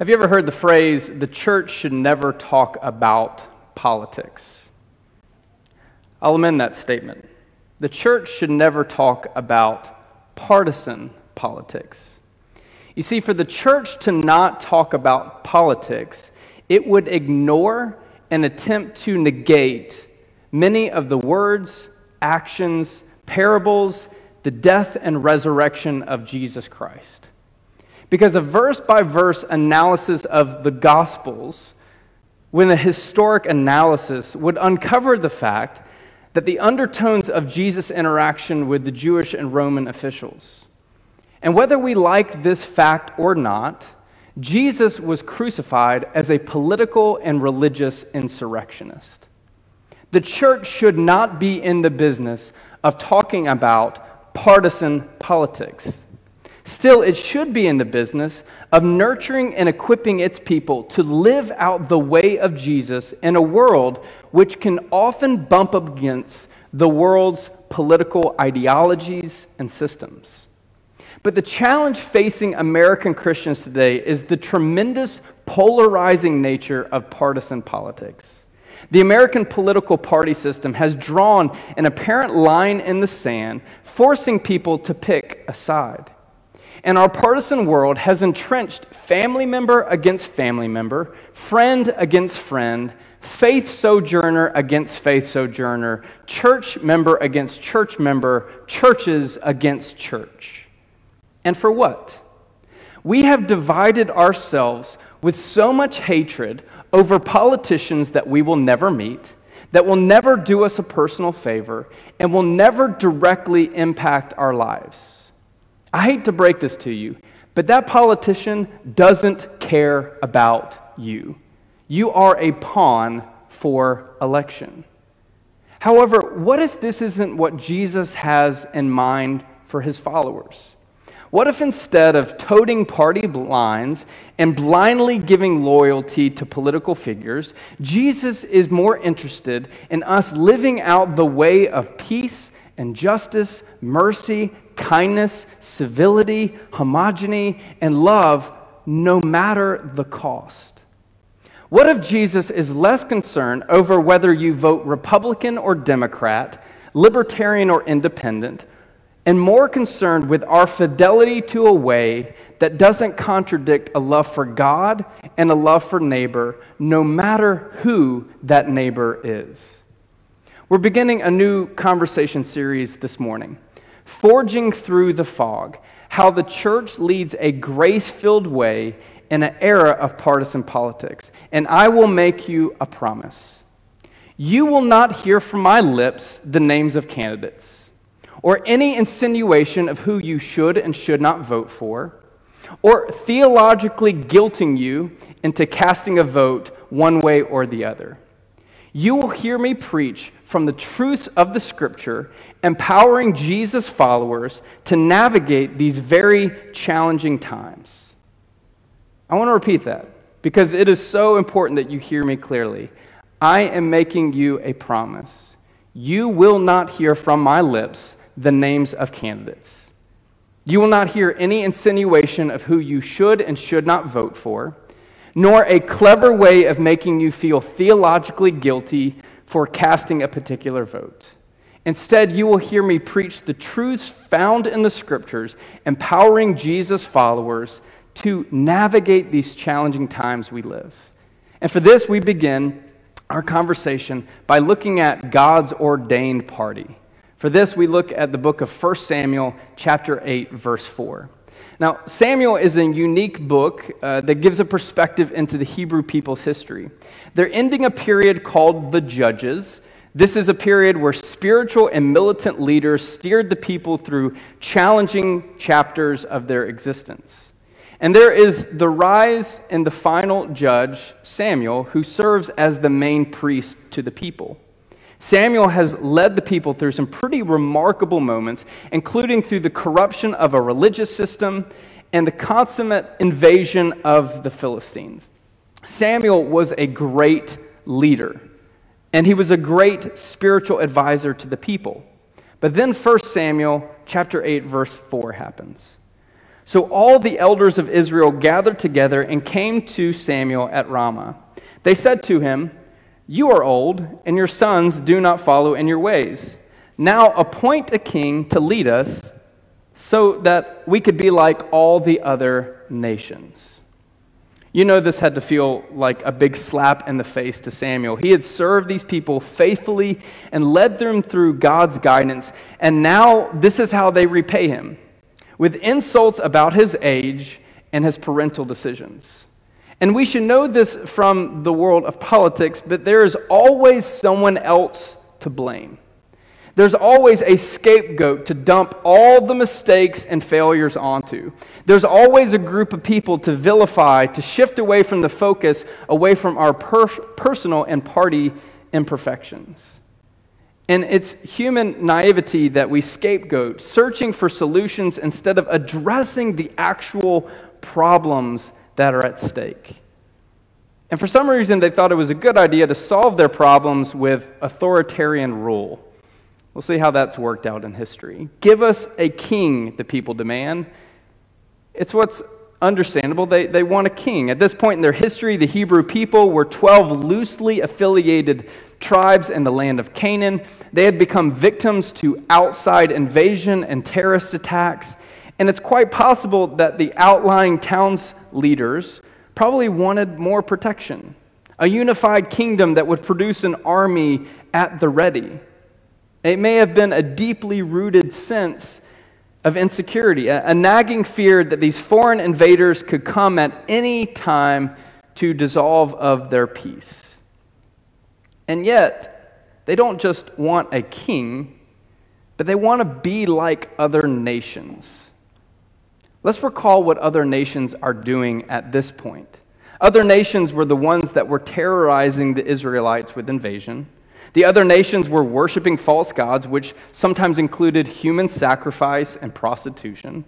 Have you ever heard the phrase, the church should never talk about politics? I'll amend that statement. The church should never talk about partisan politics. You see, for the church to not talk about politics, it would ignore and attempt to negate many of the words, actions, parables, the death and resurrection of Jesus Christ. Because a verse by verse analysis of the Gospels, when a historic analysis would uncover the fact that the undertones of Jesus' interaction with the Jewish and Roman officials. And whether we like this fact or not, Jesus was crucified as a political and religious insurrectionist. The church should not be in the business of talking about partisan politics. Still, it should be in the business of nurturing and equipping its people to live out the way of Jesus in a world which can often bump up against the world's political ideologies and systems. But the challenge facing American Christians today is the tremendous polarizing nature of partisan politics. The American political party system has drawn an apparent line in the sand, forcing people to pick a side. And our partisan world has entrenched family member against family member, friend against friend, faith sojourner against faith sojourner, church member against church member, churches against church. And for what? We have divided ourselves with so much hatred over politicians that we will never meet, that will never do us a personal favor, and will never directly impact our lives. I hate to break this to you, but that politician doesn't care about you. You are a pawn for election. However, what if this isn't what Jesus has in mind for his followers? What if instead of toting party lines and blindly giving loyalty to political figures, Jesus is more interested in us living out the way of peace and justice, mercy, kindness, civility, homogeny, and love, no matter the cost. What if Jesus is less concerned over whether you vote Republican or Democrat, libertarian or independent, and more concerned with our fidelity to a way that doesn't contradict a love for God and a love for neighbor, no matter who that neighbor is? We're beginning a new conversation series this morning. Forging Through the Fog How the Church Leads a Grace Filled Way in an Era of Partisan Politics. And I will make you a promise. You will not hear from my lips the names of candidates, or any insinuation of who you should and should not vote for, or theologically guilting you into casting a vote one way or the other. You will hear me preach from the truths of the scripture, empowering Jesus' followers to navigate these very challenging times. I want to repeat that because it is so important that you hear me clearly. I am making you a promise. You will not hear from my lips the names of candidates. You will not hear any insinuation of who you should and should not vote for, nor a clever way of making you feel theologically guilty for casting a particular vote. Instead, you will hear me preach the truths found in the scriptures, empowering Jesus' followers to navigate these challenging times we live. And for this, we begin our conversation by looking at God's ordained party. For this, we look at the book of 1 Samuel, chapter 8, verse 4. Now, Samuel is a unique book uh, that gives a perspective into the Hebrew people's history. They're ending a period called the Judges. This is a period where spiritual and militant leaders steered the people through challenging chapters of their existence. And there is the rise and the final judge, Samuel, who serves as the main priest to the people. Samuel has led the people through some pretty remarkable moments, including through the corruption of a religious system and the consummate invasion of the Philistines. Samuel was a great leader, and he was a great spiritual advisor to the people. But then 1 Samuel chapter 8 verse 4 happens. So all the elders of Israel gathered together and came to Samuel at Ramah. They said to him, you are old, and your sons do not follow in your ways. Now appoint a king to lead us so that we could be like all the other nations. You know, this had to feel like a big slap in the face to Samuel. He had served these people faithfully and led them through God's guidance, and now this is how they repay him with insults about his age and his parental decisions. And we should know this from the world of politics, but there is always someone else to blame. There's always a scapegoat to dump all the mistakes and failures onto. There's always a group of people to vilify, to shift away from the focus, away from our per- personal and party imperfections. And it's human naivety that we scapegoat, searching for solutions instead of addressing the actual problems that are at stake. And for some reason, they thought it was a good idea to solve their problems with authoritarian rule. We'll see how that's worked out in history. Give us a king, the people demand. It's what's understandable. They, they want a king. At this point in their history, the Hebrew people were 12 loosely affiliated tribes in the land of Canaan. They had become victims to outside invasion and terrorist attacks. And it's quite possible that the outlying towns leaders probably wanted more protection, a unified kingdom that would produce an army at the ready. It may have been a deeply rooted sense of insecurity, a, a, nagging fear that these foreign invaders could come at any time to dissolve of their peace. And yet, they don't just want a king, but they want to be like other nations. Let's recall what other nations are doing at this point. Other nations were the ones that were terrorizing the Israelites with invasion. The other nations were worshiping false gods, which sometimes included human sacrifice and prostitution.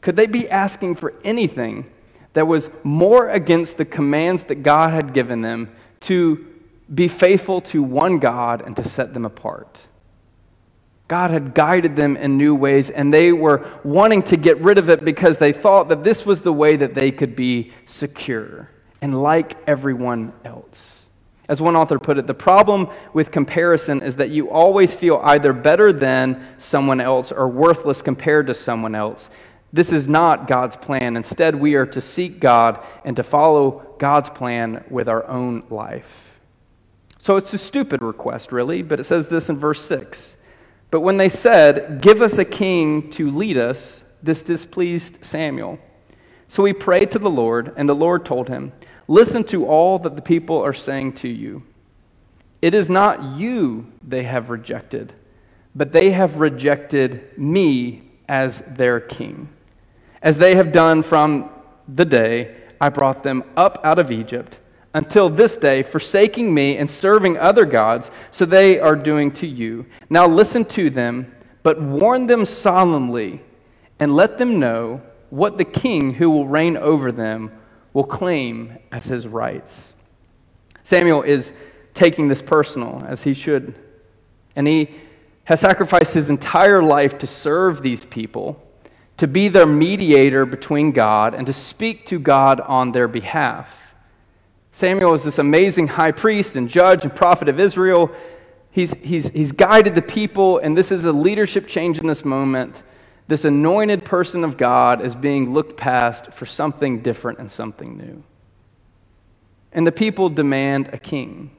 Could they be asking for anything that was more against the commands that God had given them to be faithful to one God and to set them apart? God had guided them in new ways, and they were wanting to get rid of it because they thought that this was the way that they could be secure and like everyone else. As one author put it, the problem with comparison is that you always feel either better than someone else or worthless compared to someone else. This is not God's plan. Instead, we are to seek God and to follow God's plan with our own life. So it's a stupid request, really, but it says this in verse 6. But when they said, Give us a king to lead us, this displeased Samuel. So he prayed to the Lord, and the Lord told him, Listen to all that the people are saying to you. It is not you they have rejected, but they have rejected me as their king, as they have done from the day I brought them up out of Egypt until this day, forsaking me and serving other gods, so they are doing to you. Now listen to them, but warn them solemnly, and let them know what the king who will reign over them will claim as his rights. Samuel is taking this personal, as he should, and he has sacrificed his entire life to serve these people, to be their mediator between God, and to speak to God on their behalf. Samuel is this amazing high priest and judge and prophet of Israel. He's, he's, he's guided the people, and this is a leadership change in this moment. This anointed person of God is being looked past for something different and something new. And the people demand a king.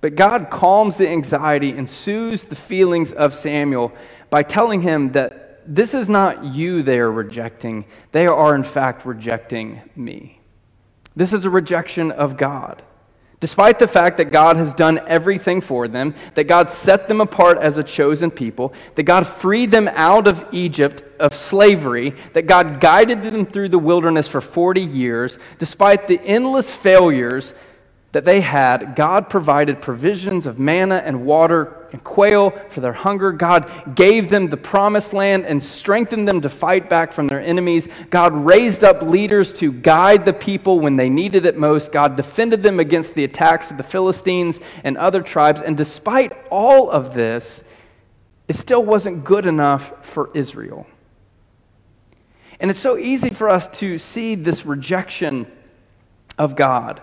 But God calms the anxiety and soothes the feelings of Samuel by telling him that this is not you they are rejecting, they are, in fact, rejecting me. This is a rejection of God. Despite the fact that God has done everything for them, that God set them apart as a chosen people, that God freed them out of Egypt of slavery, that God guided them through the wilderness for 40 years, despite the endless failures that they had, God provided provisions of manna and water and quail for their hunger. God gave them the promised land and strengthened them to fight back from their enemies. God raised up leaders to guide the people when they needed it most. God defended them against the attacks of the Philistines and other tribes. And despite all of this, it still wasn't good enough for Israel. And it's so easy for us to see this rejection of God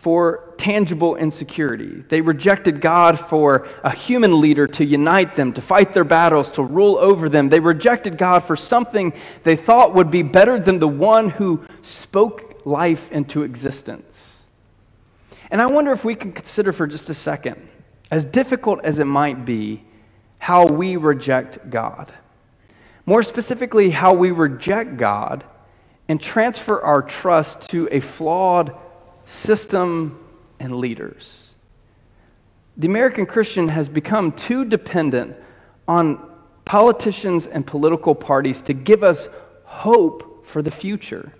for tangible insecurity. They rejected God for a human leader to unite them, to fight their battles, to rule over them. They rejected God for something they thought would be better than the one who spoke life into existence. And I wonder if we can consider for just a second, as difficult as it might be, how we reject God. More specifically, how we reject God and transfer our trust to a flawed system, and leaders. The American Christian has become too dependent on politicians and political parties to give us hope for the future.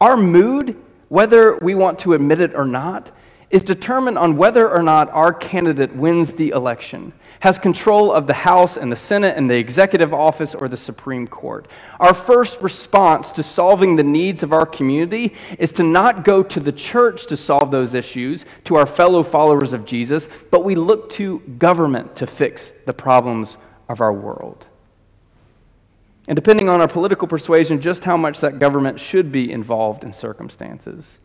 Our mood, whether we want to admit it or not, is determined on whether or not our candidate wins the election, has control of the House and the Senate and the executive office or the Supreme Court. Our first response to solving the needs of our community is to not go to the church to solve those issues, to our fellow followers of Jesus, but we look to government to fix the problems of our world. And depending on our political persuasion, just how much that government should be involved in circumstances.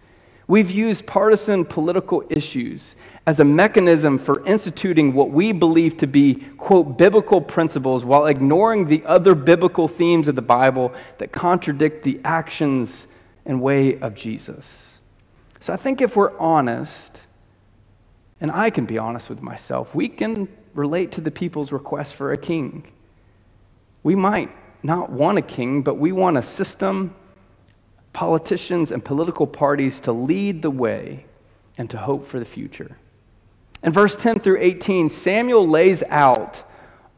We've used partisan political issues as a mechanism for instituting what we believe to be, quote, biblical principles while ignoring the other biblical themes of the Bible that contradict the actions and way of Jesus. So I think if we're honest, and I can be honest with myself, we can relate to the people's request for a king. We might not want a king, but we want a system politicians and political parties to lead the way and to hope for the future. In verse 10 through 18, Samuel lays out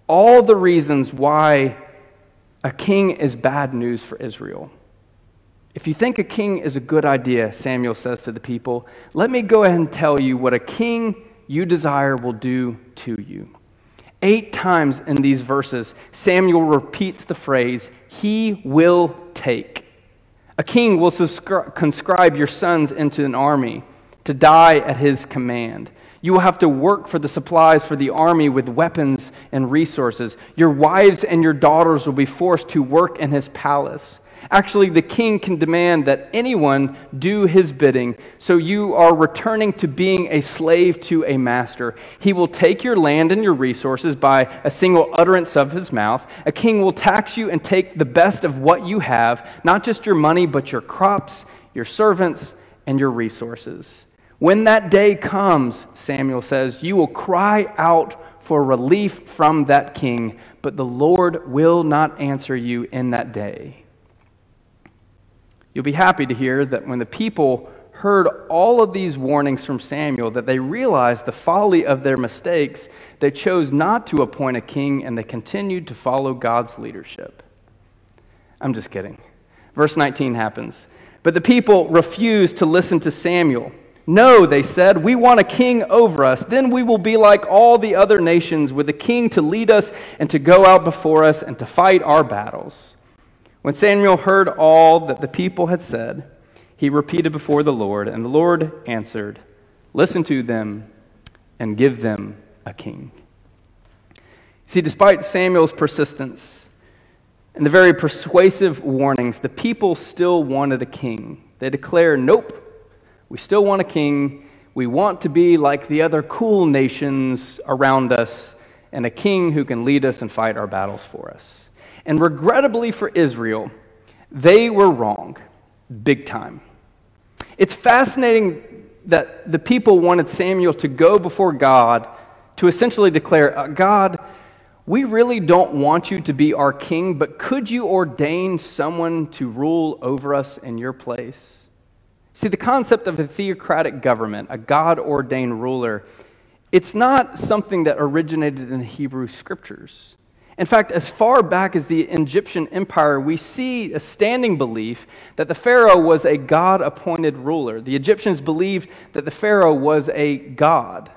all the reasons why a king is bad news for Israel. If you think a king is a good idea, Samuel says to the people, let me go ahead and tell you what a king you desire will do to you. Eight times in these verses, Samuel repeats the phrase, He will take. A king will conscribe your sons into an army to die at his command. You will have to work for the supplies for the army with weapons and resources. Your wives and your daughters will be forced to work in his palace. Actually, the king can demand that anyone do his bidding, so you are returning to being a slave to a master. He will take your land and your resources by a single utterance of his mouth. A king will tax you and take the best of what you have, not just your money, but your crops, your servants, and your resources. When that day comes, Samuel says, you will cry out for relief from that king, but the Lord will not answer you in that day. You'll be happy to hear that when the people heard all of these warnings from Samuel, that they realized the folly of their mistakes, they chose not to appoint a king and they continued to follow God's leadership. I'm just kidding. Verse 19 happens. But the people refused to listen to Samuel. No, they said, we want a king over us. Then we will be like all the other nations, with a king to lead us and to go out before us and to fight our battles. When Samuel heard all that the people had said, he repeated before the Lord, and the Lord answered, Listen to them and give them a king. See, despite Samuel's persistence and the very persuasive warnings, the people still wanted a king. They declare, Nope, we still want a king. We want to be like the other cool nations around us, and a king who can lead us and fight our battles for us. And regrettably for Israel, they were wrong, big time. It's fascinating that the people wanted Samuel to go before God to essentially declare, uh, God, we really don't want you to be our king, but could you ordain someone to rule over us in your place? See, the concept of a theocratic government, a God ordained ruler, it's not something that originated in the Hebrew scriptures. In fact, as far back as the Egyptian empire, we see a standing belief that the Pharaoh was a God appointed ruler. The Egyptians believed that the Pharaoh was a God.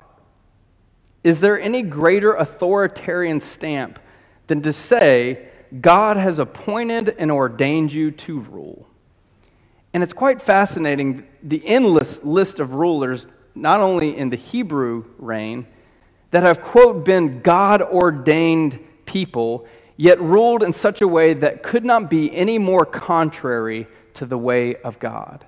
Is there any greater authoritarian stamp than to say, God has appointed and ordained you to rule? And it's quite fascinating the endless list of rulers, not only in the Hebrew reign, that have, quote, been God ordained people, yet ruled in such a way that could not be any more contrary to the way of God.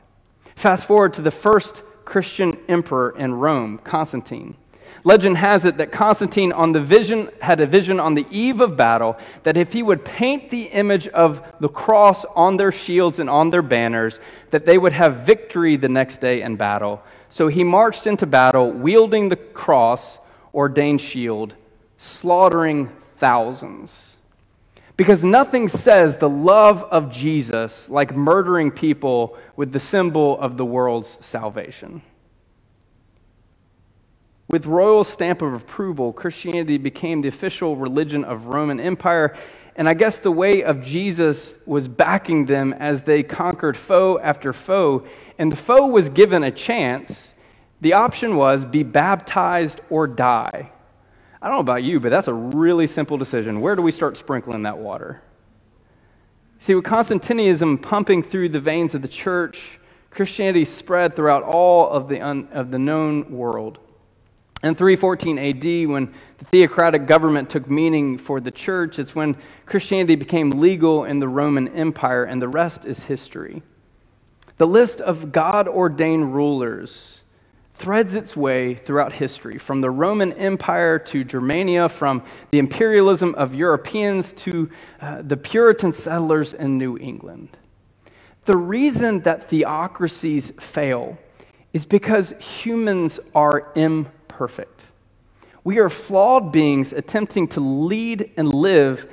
Fast forward to the first Christian emperor in Rome, Constantine. Legend has it that Constantine on the vision had a vision on the eve of battle that if he would paint the image of the cross on their shields and on their banners, that they would have victory the next day in battle. So he marched into battle wielding the cross ordained shield, slaughtering thousands. Because nothing says the love of Jesus like murdering people with the symbol of the world's salvation. With royal stamp of approval, Christianity became the official religion of Roman Empire, and I guess the way of Jesus was backing them as they conquered foe after foe, and the foe was given a chance. The option was be baptized or die. I don't know about you, but that's a really simple decision. Where do we start sprinkling that water? See, with Constantinianism pumping through the veins of the church, Christianity spread throughout all of the, un, of the known world. In 314 AD, when the theocratic government took meaning for the church, it's when Christianity became legal in the Roman Empire, and the rest is history. The list of God ordained rulers threads its way throughout history, from the Roman Empire to Germania, from the imperialism of Europeans to uh, the Puritan settlers in New England. The reason that theocracies fail is because humans are imperfect. We are flawed beings attempting to lead and live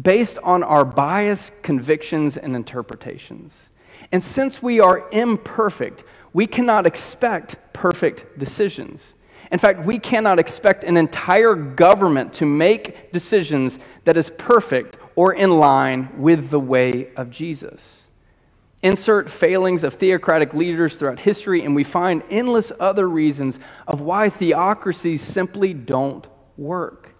based on our biased convictions and interpretations. And since we are imperfect, we cannot expect perfect decisions. In fact, we cannot expect an entire government to make decisions that is perfect or in line with the way of Jesus. Insert failings of theocratic leaders throughout history, and we find endless other reasons of why theocracies simply don't work.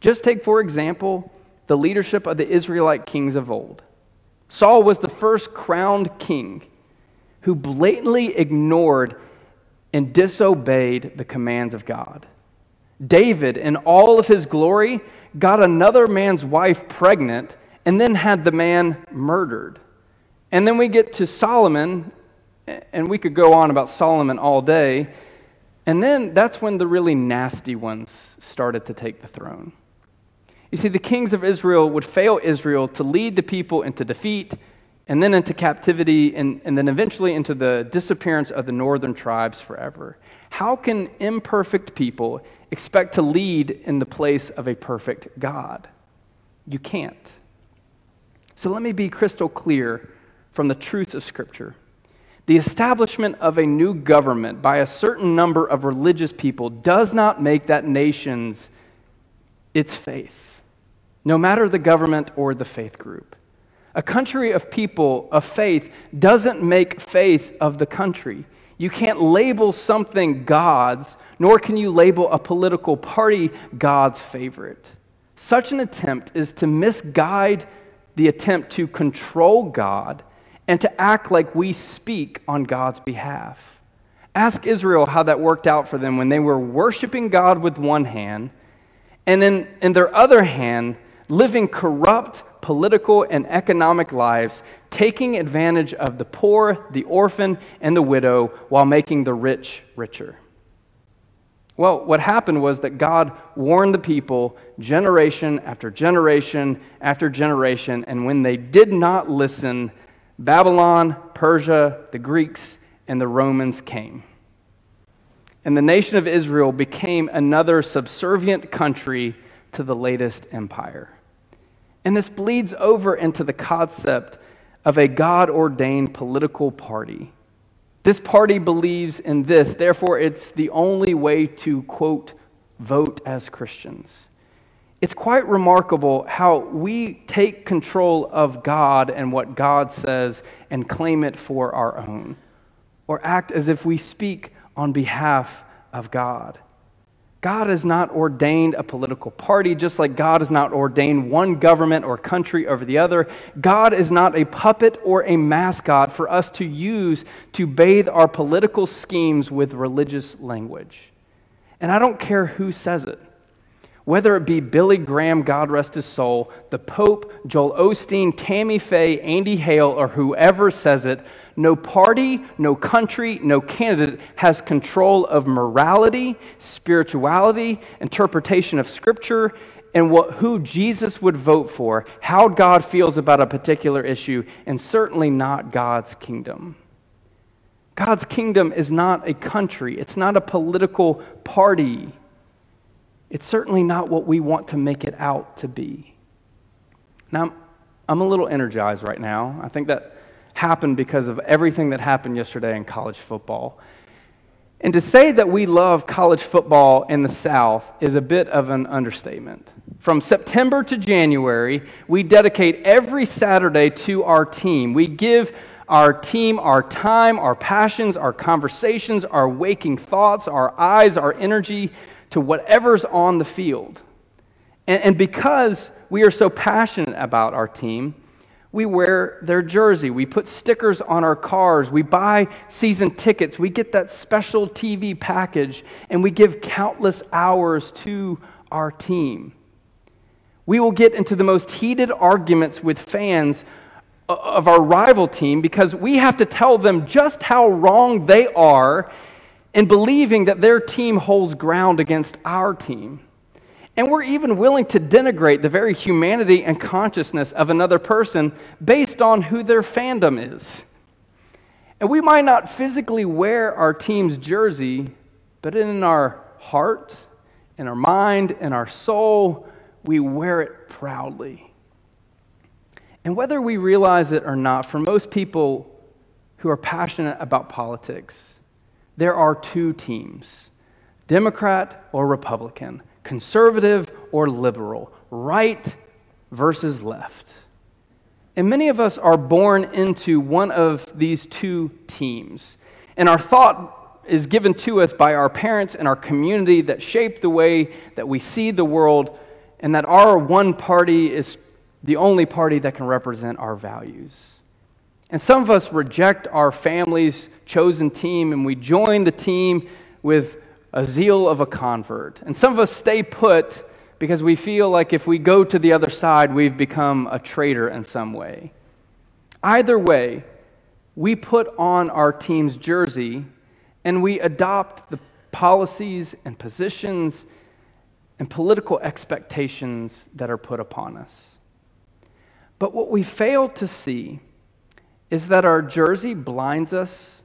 Just take, for example, the leadership of the Israelite kings of old. Saul was the first crowned king who blatantly ignored and disobeyed the commands of God. David, in all of his glory, got another man's wife pregnant and then had the man murdered. And then we get to Solomon, and we could go on about Solomon all day. And then that's when the really nasty ones started to take the throne. You see, the kings of Israel would fail Israel to lead the people into defeat and then into captivity and, and then eventually into the disappearance of the northern tribes forever. How can imperfect people expect to lead in the place of a perfect God? You can't. So let me be crystal clear from the truths of Scripture. The establishment of a new government by a certain number of religious people does not make that nation's its faith, no matter the government or the faith group. A country of people of faith doesn't make faith of the country. You can't label something God's, nor can you label a political party God's favorite. Such an attempt is to misguide the attempt to control God and to act like we speak on God's behalf. Ask Israel how that worked out for them when they were worshiping God with one hand, and then in their other hand, living corrupt political and economic lives, taking advantage of the poor, the orphan, and the widow while making the rich richer. Well, what happened was that God warned the people generation after generation after generation, and when they did not listen, Babylon, Persia, the Greeks, and the Romans came. And the nation of Israel became another subservient country to the latest empire. And this bleeds over into the concept of a God ordained political party. This party believes in this, therefore, it's the only way to, quote, vote as Christians. It's quite remarkable how we take control of God and what God says and claim it for our own, or act as if we speak on behalf of God. God has not ordained a political party, just like God has not ordained one government or country over the other. God is not a puppet or a mascot for us to use to bathe our political schemes with religious language. And I don't care who says it. Whether it be Billy Graham, God rest his soul, the Pope, Joel Osteen, Tammy Faye, Andy Hale, or whoever says it, no party, no country, no candidate has control of morality, spirituality, interpretation of Scripture, and what, who Jesus would vote for, how God feels about a particular issue, and certainly not God's kingdom. God's kingdom is not a country, it's not a political party. It's certainly not what we want to make it out to be. Now, I'm a little energized right now. I think that happened because of everything that happened yesterday in college football. And to say that we love college football in the South is a bit of an understatement. From September to January, we dedicate every Saturday to our team. We give our team our time, our passions, our conversations, our waking thoughts, our eyes, our energy to whatever's on the field. And, and because we are so passionate about our team, we wear their jersey. We put stickers on our cars. We buy season tickets. We get that special TV package, and we give countless hours to our team. We will get into the most heated arguments with fans of our rival team because we have to tell them just how wrong they are in believing that their team holds ground against our team. And we're even willing to denigrate the very humanity and consciousness of another person based on who their fandom is. And we might not physically wear our team's jersey, but in our heart, in our mind, in our soul, we wear it proudly. And whether we realize it or not, for most people who are passionate about politics, there are two teams Democrat or Republican, conservative or liberal, right versus left. And many of us are born into one of these two teams. And our thought is given to us by our parents and our community that shape the way that we see the world, and that our one party is the only party that can represent our values. And some of us reject our family's chosen team and we join the team with a zeal of a convert. And some of us stay put because we feel like if we go to the other side, we've become a traitor in some way. Either way, we put on our team's jersey and we adopt the policies and positions and political expectations that are put upon us. But what we fail to see is that our jersey blinds us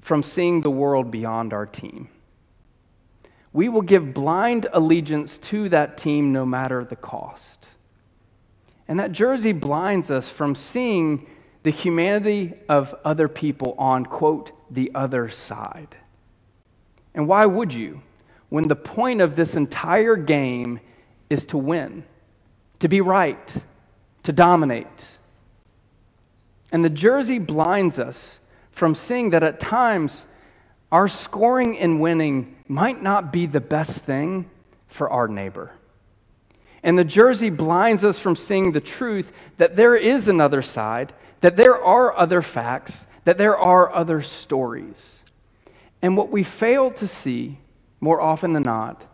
from seeing the world beyond our team. We will give blind allegiance to that team no matter the cost. And that jersey blinds us from seeing the humanity of other people on, quote, the other side. And why would you? When the point of this entire game is to win, to be right, to dominate. And the jersey blinds us from seeing that at times our scoring and winning might not be the best thing for our neighbor. And the jersey blinds us from seeing the truth that there is another side, that there are other facts, that there are other stories. And what we fail to see more often than not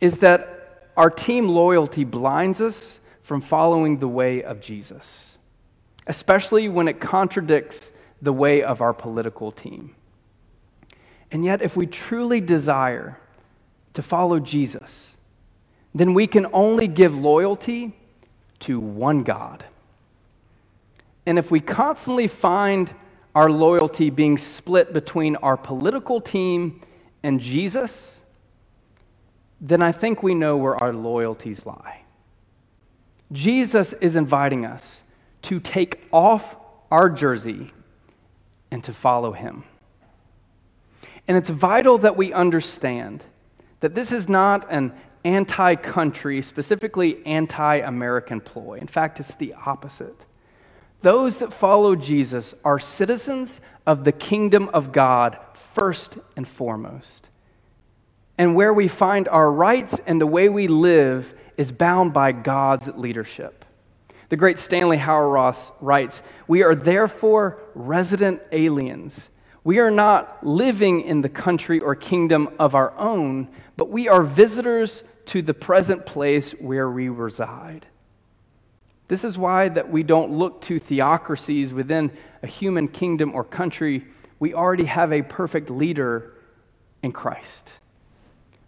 is that our team loyalty blinds us from following the way of Jesus especially when it contradicts the way of our political team. And yet, if we truly desire to follow Jesus, then we can only give loyalty to one God. And if we constantly find our loyalty being split between our political team and Jesus, then I think we know where our loyalties lie. Jesus is inviting us to take off our jersey and to follow him. And it's vital that we understand that this is not an anti country, specifically anti American ploy. In fact, it's the opposite. Those that follow Jesus are citizens of the kingdom of God first and foremost. And where we find our rights and the way we live is bound by God's leadership. The great Stanley Hauerwas writes We are therefore resident aliens. We are not living in the country or kingdom of our own, but we are visitors to the present place where we reside. This is why that we don't look to theocracies within a human kingdom or country. We already have a perfect leader in Christ.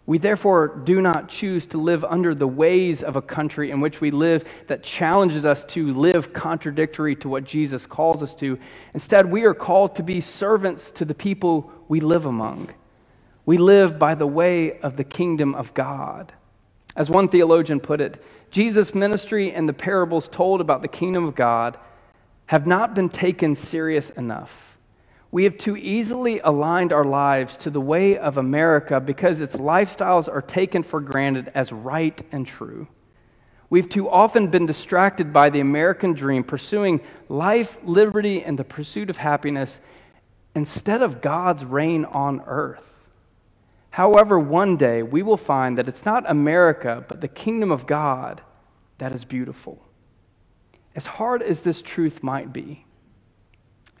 We therefore do not choose to live under the ways of a country in which we live that challenges us to live contradictory to what Jesus calls us to. Instead, we are called to be servants to the people we live among. We live by the way of the kingdom of God. As one theologian put it, Jesus' ministry and the parables told about the kingdom of God have not been taken serious enough. We have too easily aligned our lives to the way of America because its lifestyles are taken for granted as right and true. We've too often been distracted by the American dream, pursuing life, liberty, and the pursuit of happiness instead of God's reign on earth. However, one day we will find that it's not America, but the kingdom of God that is beautiful. As hard as this truth might be,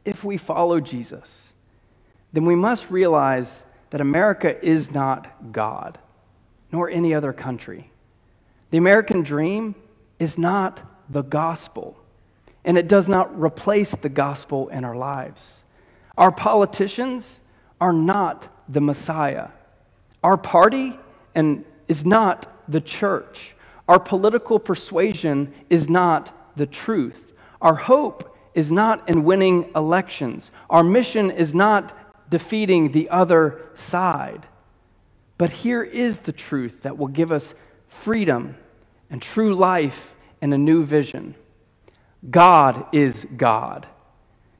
if we follow Jesus, then we must realize that America is not God, nor any other country. The American dream is not the gospel, and it does not replace the gospel in our lives. Our politicians are not the Messiah. Our party and is not the church. Our political persuasion is not the truth. Our hope is not in winning elections. Our mission is not defeating the other side. But here is the truth that will give us freedom and true life and a new vision God is God.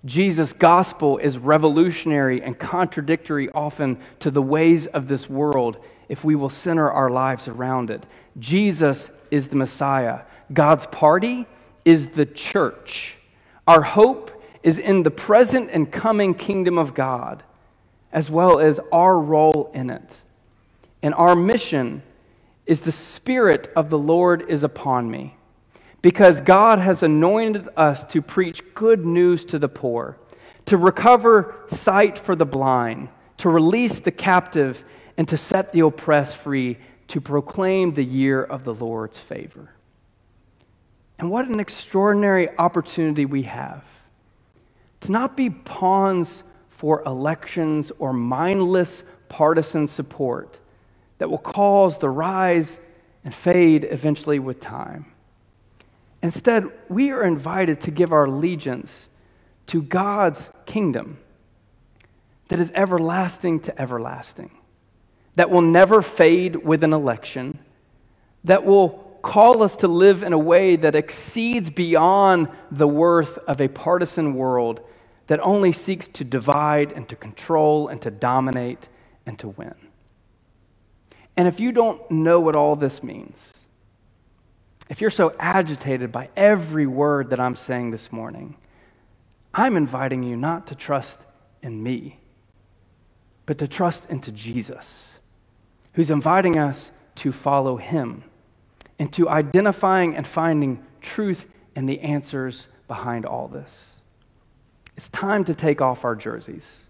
Jesus' gospel is revolutionary and contradictory often to the ways of this world if we will center our lives around it. Jesus is the Messiah. God's party is the church. Our hope is in the present and coming kingdom of God, as well as our role in it. And our mission is the Spirit of the Lord is upon me, because God has anointed us to preach good news to the poor, to recover sight for the blind, to release the captive, and to set the oppressed free, to proclaim the year of the Lord's favor. And what an extraordinary opportunity we have to not be pawns for elections or mindless partisan support that will cause the rise and fade eventually with time. Instead, we are invited to give our allegiance to God's kingdom that is everlasting to everlasting, that will never fade with an election, that will call us to live in a way that exceeds beyond the worth of a partisan world that only seeks to divide and to control and to dominate and to win. And if you don't know what all this means, if you're so agitated by every word that I'm saying this morning, I'm inviting you not to trust in me, but to trust into Jesus, who's inviting us to follow him into identifying and finding truth and the answers behind all this. It's time to take off our jerseys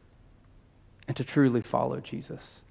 and to truly follow Jesus.